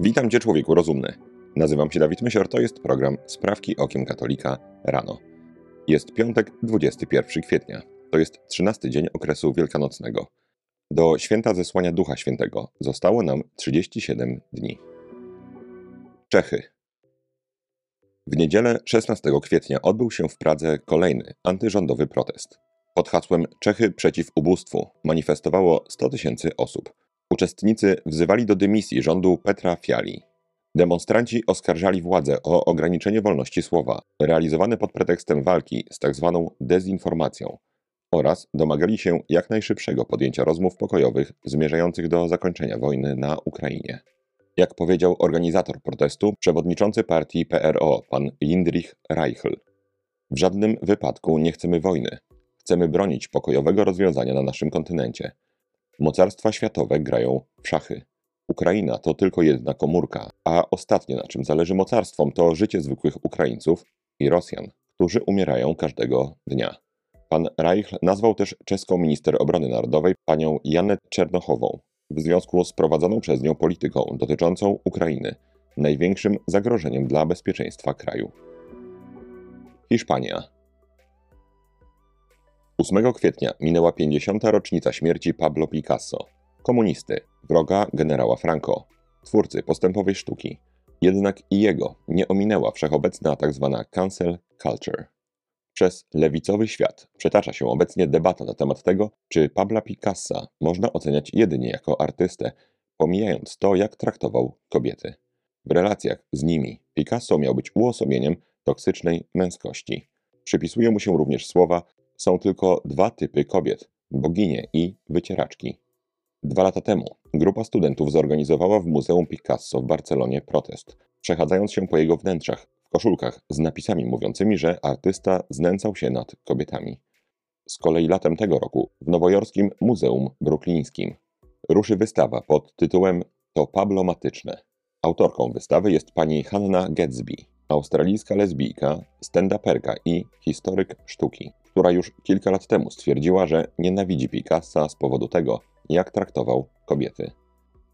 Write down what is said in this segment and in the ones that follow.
Witam Cię, człowieku rozumny. Nazywam się Dawid Mysior, to jest program Sprawki Okiem Katolika rano. Jest piątek, 21 kwietnia. To jest 13 dzień okresu wielkanocnego. Do święta zesłania Ducha Świętego zostało nam 37 dni. Czechy. W niedzielę 16 kwietnia odbył się w Pradze kolejny antyrządowy protest. Pod hasłem Czechy przeciw ubóstwu manifestowało 100 tysięcy osób. Uczestnicy wzywali do dymisji rządu Petra Fiali. Demonstranci oskarżali władzę o ograniczenie wolności słowa, realizowane pod pretekstem walki z tzw. Tak dezinformacją, oraz domagali się jak najszybszego podjęcia rozmów pokojowych zmierzających do zakończenia wojny na Ukrainie. Jak powiedział organizator protestu, przewodniczący partii PRO, pan Jindrich Reichl. W żadnym wypadku nie chcemy wojny. Chcemy bronić pokojowego rozwiązania na naszym kontynencie. Mocarstwa światowe grają w szachy. Ukraina to tylko jedna komórka, a ostatnie na czym zależy mocarstwom to życie zwykłych Ukraińców i Rosjan, którzy umierają każdego dnia. Pan Reichl nazwał też czeską minister obrony narodowej panią Janę Czernochową w związku z prowadzoną przez nią polityką dotyczącą Ukrainy, największym zagrożeniem dla bezpieczeństwa kraju. Hiszpania 8 kwietnia minęła 50. rocznica śmierci Pablo Picasso, komunisty, wroga generała Franco, twórcy postępowej sztuki. Jednak i jego nie ominęła wszechobecna tzw. Tak cancel culture. Przez lewicowy świat przetacza się obecnie debata na temat tego, czy Pabla Picassa można oceniać jedynie jako artystę, pomijając to, jak traktował kobiety. W relacjach z nimi Picasso miał być uosobieniem toksycznej męskości. Przypisuje mu się również słowa są tylko dwa typy kobiet: boginie i wycieraczki. Dwa lata temu grupa studentów zorganizowała w Muzeum Picasso w Barcelonie protest, przechadzając się po jego wnętrzach w koszulkach z napisami mówiącymi, że artysta znęcał się nad kobietami. Z kolei latem tego roku w nowojorskim Muzeum Brooklińskim ruszy wystawa pod tytułem To Pablo Matyczne. Autorką wystawy jest pani Hanna Gatsby, australijska lesbijka, stand-uperka i historyk sztuki, która już kilka lat temu stwierdziła, że nienawidzi Picassa z powodu tego, jak traktował kobiety.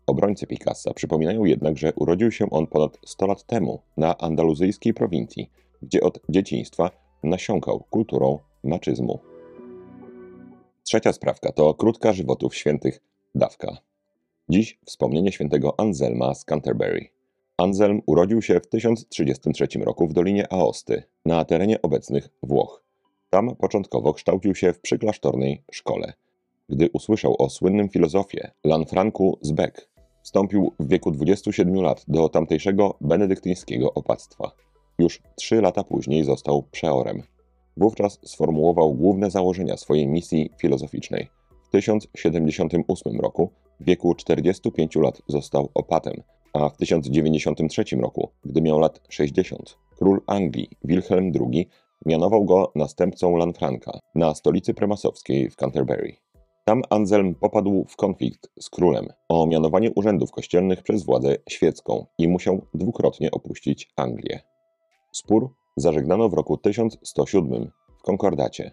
Obrońcy Picassa przypominają jednak, że urodził się on ponad 100 lat temu na andaluzyjskiej prowincji, gdzie od dzieciństwa nasiąkał kulturą maczyzmu. Trzecia sprawka to krótka żywotów świętych dawka. Dziś wspomnienie świętego Anselma z Canterbury. Anselm urodził się w 1033 roku w Dolinie Aosty, na terenie obecnych Włoch. Tam początkowo kształcił się w przyklasztornej szkole. Gdy usłyszał o słynnym filozofie Lanfrancu z Beck, wstąpił w wieku 27 lat do tamtejszego benedyktyńskiego opactwa. Już trzy lata później został przeorem. Wówczas sformułował główne założenia swojej misji filozoficznej. W 1078 roku, w wieku 45 lat, został opatem, a w 1093 roku, gdy miał lat 60, król Anglii Wilhelm II mianował go następcą Lanfranca na stolicy premasowskiej w Canterbury. Tam Anselm popadł w konflikt z królem o mianowanie urzędów kościelnych przez władzę świecką i musiał dwukrotnie opuścić Anglię. Spór zażegnano w roku 1107 w Konkordacie.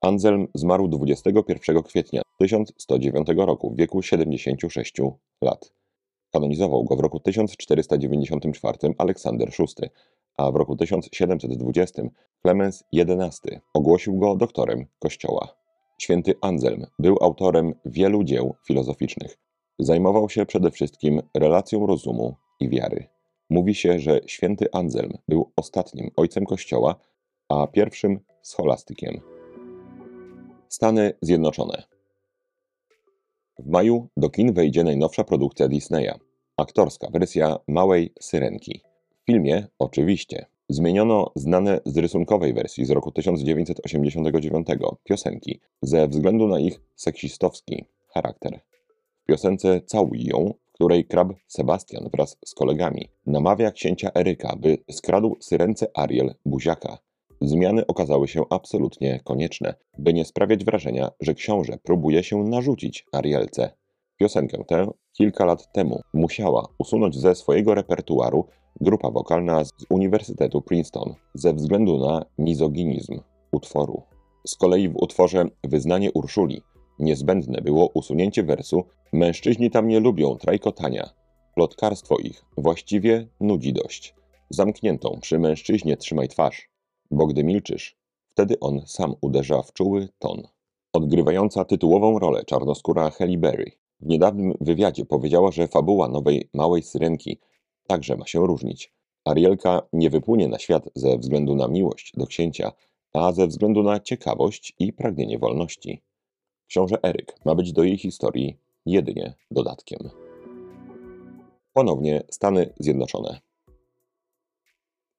Anselm zmarł 21 kwietnia 1109 roku w wieku 76 lat. Kanonizował go w roku 1494 Aleksander VI, a w roku 1720 Klemens XI ogłosił go doktorem Kościoła. Święty Anselm był autorem wielu dzieł filozoficznych. Zajmował się przede wszystkim relacją rozumu i wiary. Mówi się, że święty Anselm był ostatnim ojcem Kościoła, a pierwszym scholastykiem. Stany Zjednoczone. W maju do kin wejdzie najnowsza produkcja Disneya, aktorska wersja Małej Syrenki. W filmie, oczywiście, zmieniono znane z rysunkowej wersji z roku 1989 piosenki ze względu na ich seksistowski charakter. W piosence Całuj ją, w której krab Sebastian wraz z kolegami namawia księcia Eryka, by skradł syrence Ariel buziaka. Zmiany okazały się absolutnie konieczne, by nie sprawiać wrażenia, że książę próbuje się narzucić Arielce. Piosenkę tę kilka lat temu musiała usunąć ze swojego repertuaru grupa wokalna z Uniwersytetu Princeton ze względu na mizoginizm utworu. Z kolei w utworze Wyznanie Urszuli niezbędne było usunięcie wersu Mężczyźni tam nie lubią trajkotania. Plotkarstwo ich właściwie nudzi dość. Zamkniętą przy mężczyźnie trzymaj twarz, bo gdy milczysz, wtedy on sam uderza w czuły ton. Odgrywająca tytułową rolę czarnoskóra Halle Berry w niedawnym wywiadzie powiedziała, że fabuła nowej Małej Syrenki także ma się różnić. Arielka nie wypłynie na świat ze względu na miłość do księcia, a ze względu na ciekawość i pragnienie wolności. Książę Eryk ma być do jej historii jedynie dodatkiem. Ponownie Stany Zjednoczone.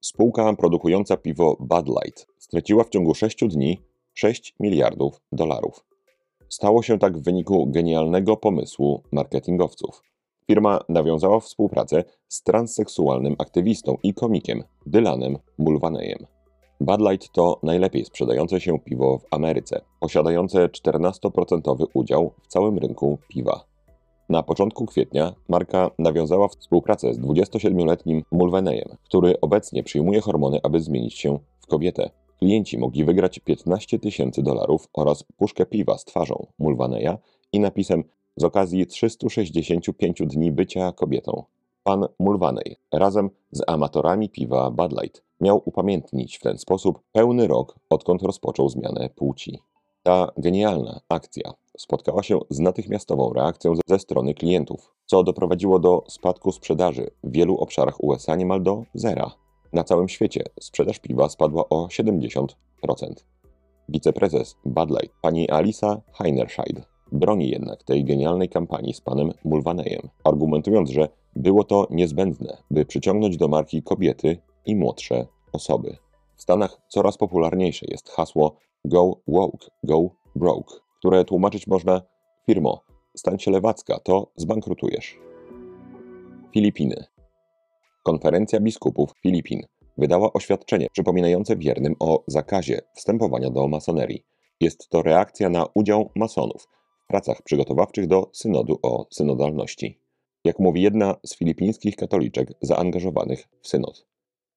Spółka produkująca piwo Bud Light straciła w ciągu 6 dni 6 miliardów dolarów. Stało się tak w wyniku genialnego pomysłu marketingowców. Firma nawiązała współpracę z transseksualnym aktywistą i komikiem Dylanem Mulvaneyem. Bud Light to najlepiej sprzedające się piwo w Ameryce, posiadające 14% udział w całym rynku piwa. Na początku kwietnia marka nawiązała współpracę z 27-letnim Mulvaneyem, który obecnie przyjmuje hormony, aby zmienić się w kobietę. Klienci mogli wygrać 15 tysięcy dolarów oraz puszkę piwa z twarzą Mulvaneya i napisem z okazji 365 dni bycia kobietą. Pan Mulvaney razem z amatorami piwa Bud Light miał upamiętnić w ten sposób pełny rok, odkąd rozpoczął zmianę płci. Ta genialna akcja spotkała się z natychmiastową reakcją ze strony klientów, co doprowadziło do spadku sprzedaży w wielu obszarach USA niemal do zera. Na całym świecie sprzedaż piwa spadła o 70%. Wiceprezes Bud Light, pani Alisa Heinerscheid, broni jednak tej genialnej kampanii z panem Mulvaneyem, argumentując, że było to niezbędne, by przyciągnąć do marki kobiety i młodsze osoby. W Stanach coraz popularniejsze jest hasło Go Woke, Go Broke, które tłumaczyć można firmo, stań się lewacka, to zbankrutujesz. Filipiny. Konferencja biskupów Filipin wydała oświadczenie przypominające wiernym o zakazie wstępowania do masonerii. Jest to reakcja na udział masonów pracach przygotowawczych do synodu o synodalności. Jak mówi jedna z filipińskich katoliczek zaangażowanych w synod.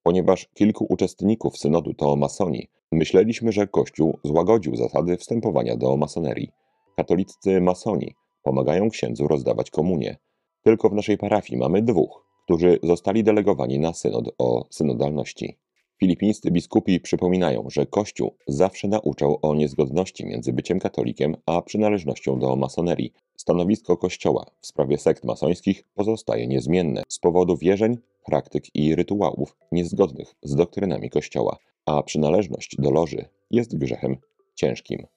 Ponieważ kilku uczestników synodu to masoni, myśleliśmy, że Kościół złagodził zasady wstępowania do masonerii. Katoliccy masoni pomagają księdzu rozdawać komunię. Tylko w naszej parafii mamy dwóch, którzy zostali delegowani na synod o synodalności. Filipińscy biskupi przypominają, że Kościół zawsze nauczał o niezgodności między byciem katolikiem a przynależnością do masonerii. Stanowisko Kościoła w sprawie sekt masońskich pozostaje niezmienne z powodu wierzeń, praktyk i rytuałów niezgodnych z doktrynami Kościoła, a przynależność do loży jest grzechem ciężkim.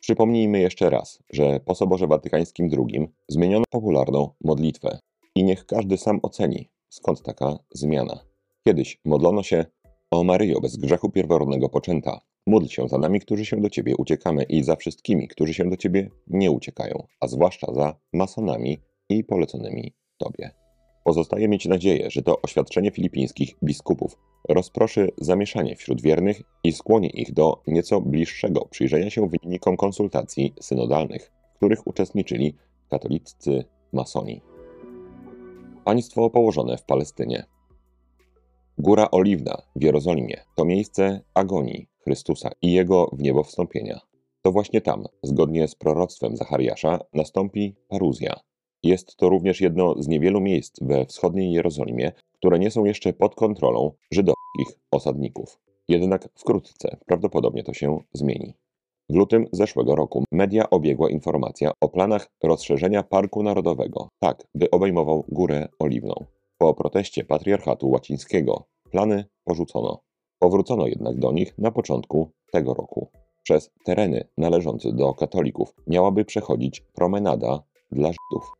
Przypomnijmy jeszcze raz, że po Soborze Watykańskim II zmieniono popularną modlitwę i niech każdy sam oceni, skąd taka zmiana. Kiedyś modlono się o Maryjo bez grzechu pierworodnego poczęta. Módl się za nami, którzy się do Ciebie uciekamy i za wszystkimi, którzy się do Ciebie nie uciekają, a zwłaszcza za masonami i poleconymi Tobie. Pozostaje mieć nadzieję, że to oświadczenie filipińskich biskupów rozproszy zamieszanie wśród wiernych i skłoni ich do nieco bliższego przyjrzenia się wynikom konsultacji synodalnych, w których uczestniczyli katoliccy masoni. Państwo położone w Palestynie. Góra Oliwna w Jerozolimie to miejsce agonii Chrystusa i jego w niebo wstąpienia. To właśnie tam, zgodnie z proroctwem Zachariasza, nastąpi paruzja, jest to również jedno z niewielu miejsc we wschodniej Jerozolimie, które nie są jeszcze pod kontrolą żydowskich osadników. Jednak wkrótce prawdopodobnie to się zmieni. W lutym zeszłego roku media obiegła informacja o planach rozszerzenia Parku Narodowego, tak by obejmował Górę Oliwną. Po proteście patriarchatu łacińskiego plany porzucono. Powrócono jednak do nich na początku tego roku. Przez tereny należące do katolików miałaby przechodzić promenada dla Żydów.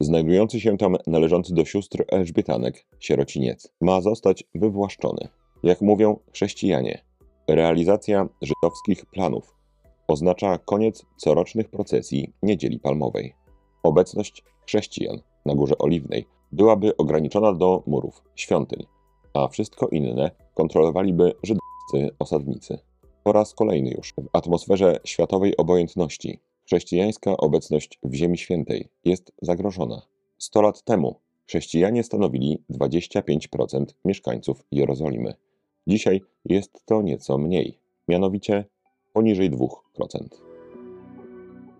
Znajdujący się tam należący do sióstr Elżbietanek sierociniec ma zostać wywłaszczony. Jak mówią chrześcijanie, realizacja żydowskich planów oznacza koniec corocznych procesji Niedzieli Palmowej. Obecność chrześcijan na Górze Oliwnej byłaby ograniczona do murów, świątyń, a wszystko inne kontrolowaliby żydowscy osadnicy. Po raz kolejny już w atmosferze światowej obojętności Chrześcijańska obecność w Ziemi Świętej jest zagrożona. Sto lat temu chrześcijanie stanowili 25% mieszkańców Jerozolimy. Dzisiaj jest to nieco mniej, mianowicie poniżej 2%.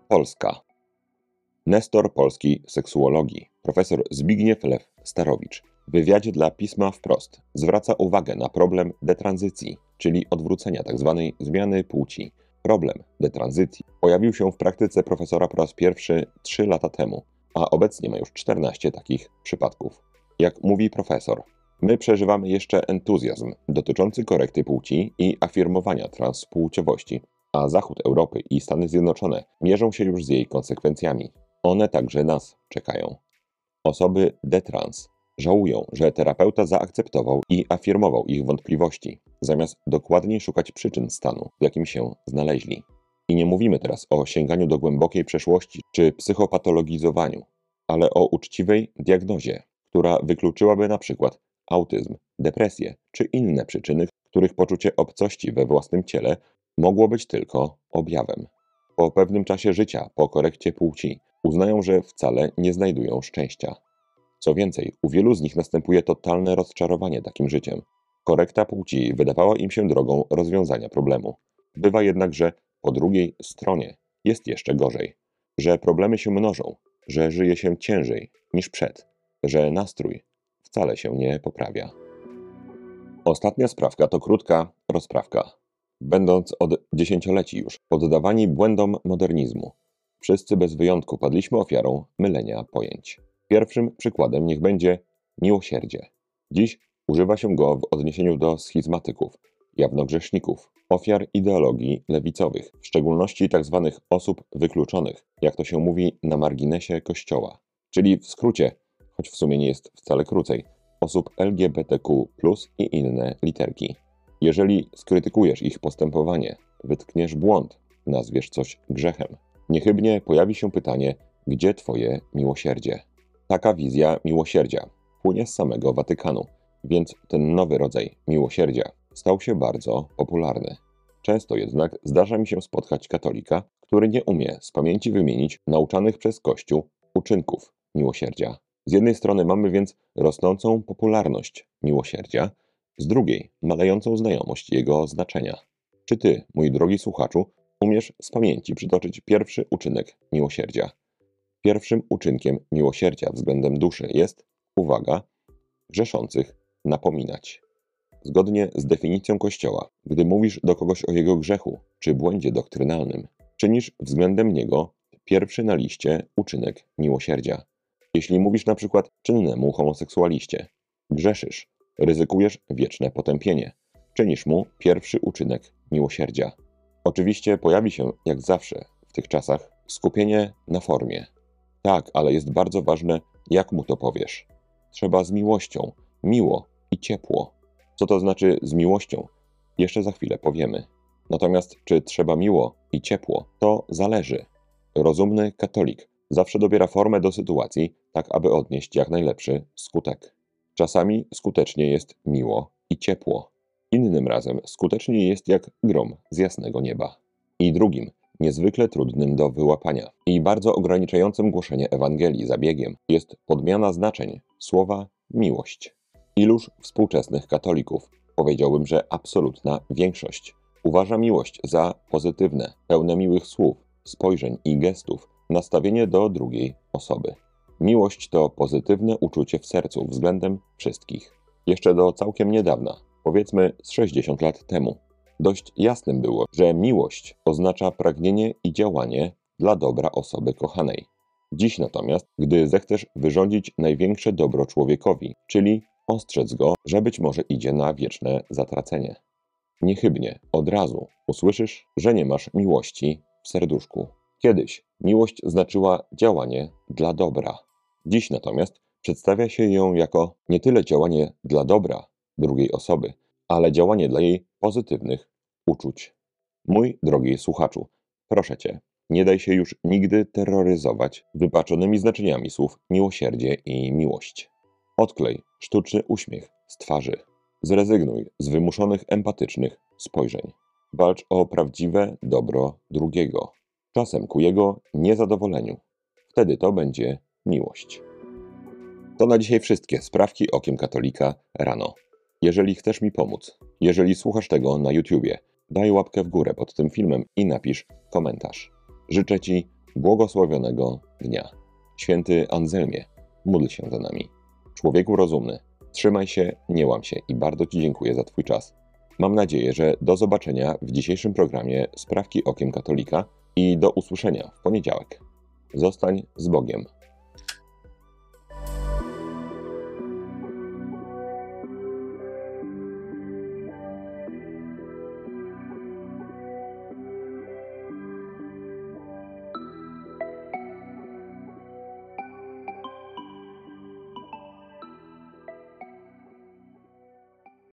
Polska. Nestor polskiej seksuologii, profesor Zbigniew Lew Starowicz w wywiadzie dla pisma wprost zwraca uwagę na problem detranzycji, czyli odwrócenia tzw. zmiany płci. Problem detranzycji pojawił się w praktyce profesora po raz pierwszy 3 lata temu, a obecnie ma już 14 takich przypadków. Jak mówi profesor, my przeżywamy jeszcze entuzjazm dotyczący korekty płci i afirmowania transpłciowości, a Zachód Europy i Stany Zjednoczone mierzą się już z jej konsekwencjami. One także nas czekają. Osoby detrans żałują, że terapeuta zaakceptował i afirmował ich wątpliwości, zamiast dokładniej szukać przyczyn stanu, w jakim się znaleźli. I nie mówimy teraz o sięganiu do głębokiej przeszłości czy psychopatologizowaniu, ale o uczciwej diagnozie, która wykluczyłaby na przykład autyzm, depresję czy inne przyczyny, których poczucie obcości we własnym ciele mogło być tylko objawem. Po pewnym czasie życia, po korekcie płci, uznają, że wcale nie znajdują szczęścia. Co więcej, u wielu z nich następuje totalne rozczarowanie takim życiem. Korekta płci wydawała im się drogą rozwiązania problemu. Bywa jednak, że po drugiej stronie jest jeszcze gorzej, że problemy się mnożą, że żyje się ciężej niż przed, że nastrój wcale się nie poprawia. Ostatnia sprawka to krótka rozprawka. Będąc od dziesięcioleci już poddawani błędom modernizmu, wszyscy bez wyjątku padliśmy ofiarą mylenia pojęć. Pierwszym przykładem niech będzie miłosierdzie. Dziś używa się go w odniesieniu do schizmatyków, jawnogrzeszników, ofiar ideologii lewicowych, w szczególności tzw. Tak osób wykluczonych, jak to się mówi na marginesie Kościoła. Czyli w skrócie, choć w sumie nie jest wcale krócej, osób LGBTQ i inne literki. Jeżeli skrytykujesz ich postępowanie, wytkniesz błąd, nazwiesz coś grzechem, niechybnie pojawi się pytanie, gdzie Twoje miłosierdzie? Taka wizja miłosierdzia płynie z samego Watykanu, więc ten nowy rodzaj miłosierdzia stał się bardzo popularny. Często jednak zdarza mi się spotkać katolika, który nie umie z pamięci wymienić nauczanych przez Kościół uczynków miłosierdzia. Z jednej strony mamy więc rosnącą popularność miłosierdzia, z drugiej malejącą znajomość jego znaczenia. Czy ty, mój drogi słuchaczu, umiesz z pamięci przytoczyć pierwszy uczynek miłosierdzia? Pierwszym uczynkiem miłosierdzia względem duszy jest, uwaga, grzeszących napominać. Zgodnie z definicją Kościoła, gdy mówisz do kogoś o jego grzechu czy błędzie doktrynalnym, czynisz względem niego pierwszy na liście uczynek miłosierdzia. Jeśli mówisz na przykład czynnemu homoseksualiście, grzeszysz, ryzykujesz wieczne potępienie, czynisz mu pierwszy uczynek miłosierdzia. Oczywiście pojawi się, jak zawsze w tych czasach, skupienie na formie. Tak, ale jest bardzo ważne, jak mu to powiesz. Trzeba z miłością, miło i ciepło. Co to znaczy z miłością? Jeszcze za chwilę powiemy. Natomiast czy trzeba miło i ciepło, to zależy. Rozumny katolik zawsze dobiera formę do sytuacji, tak aby odnieść jak najlepszy skutek. Czasami skutecznie jest miło i ciepło. Innym razem skutecznie jest jak grom z jasnego nieba. I drugim, niezwykle trudnym do wyłapania i bardzo ograniczającym głoszenie Ewangelii zabiegiem jest podmiana znaczeń słowa miłość. Iluż współczesnych katolików, powiedziałbym, że absolutna większość, uważa miłość za pozytywne, pełne miłych słów, spojrzeń i gestów, nastawienie do drugiej osoby. Miłość to pozytywne uczucie w sercu względem wszystkich. Jeszcze do całkiem niedawna, powiedzmy z 60 lat temu, dość jasnym było, że miłość oznacza pragnienie i działanie dla dobra osoby kochanej. Dziś natomiast, gdy zechcesz wyrządzić największe dobro człowiekowi, czyli ostrzec go, że być może idzie na wieczne zatracenie. Niechybnie, od razu usłyszysz, że nie masz miłości w serduszku. Kiedyś miłość znaczyła działanie dla dobra. Dziś natomiast przedstawia się ją jako nie tyle działanie dla dobra drugiej osoby, ale działanie dla jej pozytywnych uczuć. Mój drogi słuchaczu, proszę cię, nie daj się już nigdy terroryzować wypaczonymi znaczeniami słów miłosierdzie i miłość. Odklej sztuczny uśmiech z twarzy. Zrezygnuj z wymuszonych empatycznych spojrzeń. Walcz o prawdziwe dobro drugiego, czasem ku jego niezadowoleniu. Wtedy to będzie miłość. To na dzisiaj wszystkie sprawki okiem katolika rano. Jeżeli chcesz mi pomóc, jeżeli słuchasz tego na YouTubie, daj łapkę w górę pod tym filmem i napisz komentarz. Życzę Ci błogosławionego dnia. Święty Anselmie, módl się za nami. człowieku rozumny, trzymaj się, nie łam się i bardzo Ci dziękuję za Twój czas. Mam nadzieję, że do zobaczenia w dzisiejszym programie Sprawki Okiem Katolika i do usłyszenia w poniedziałek. Zostań z Bogiem.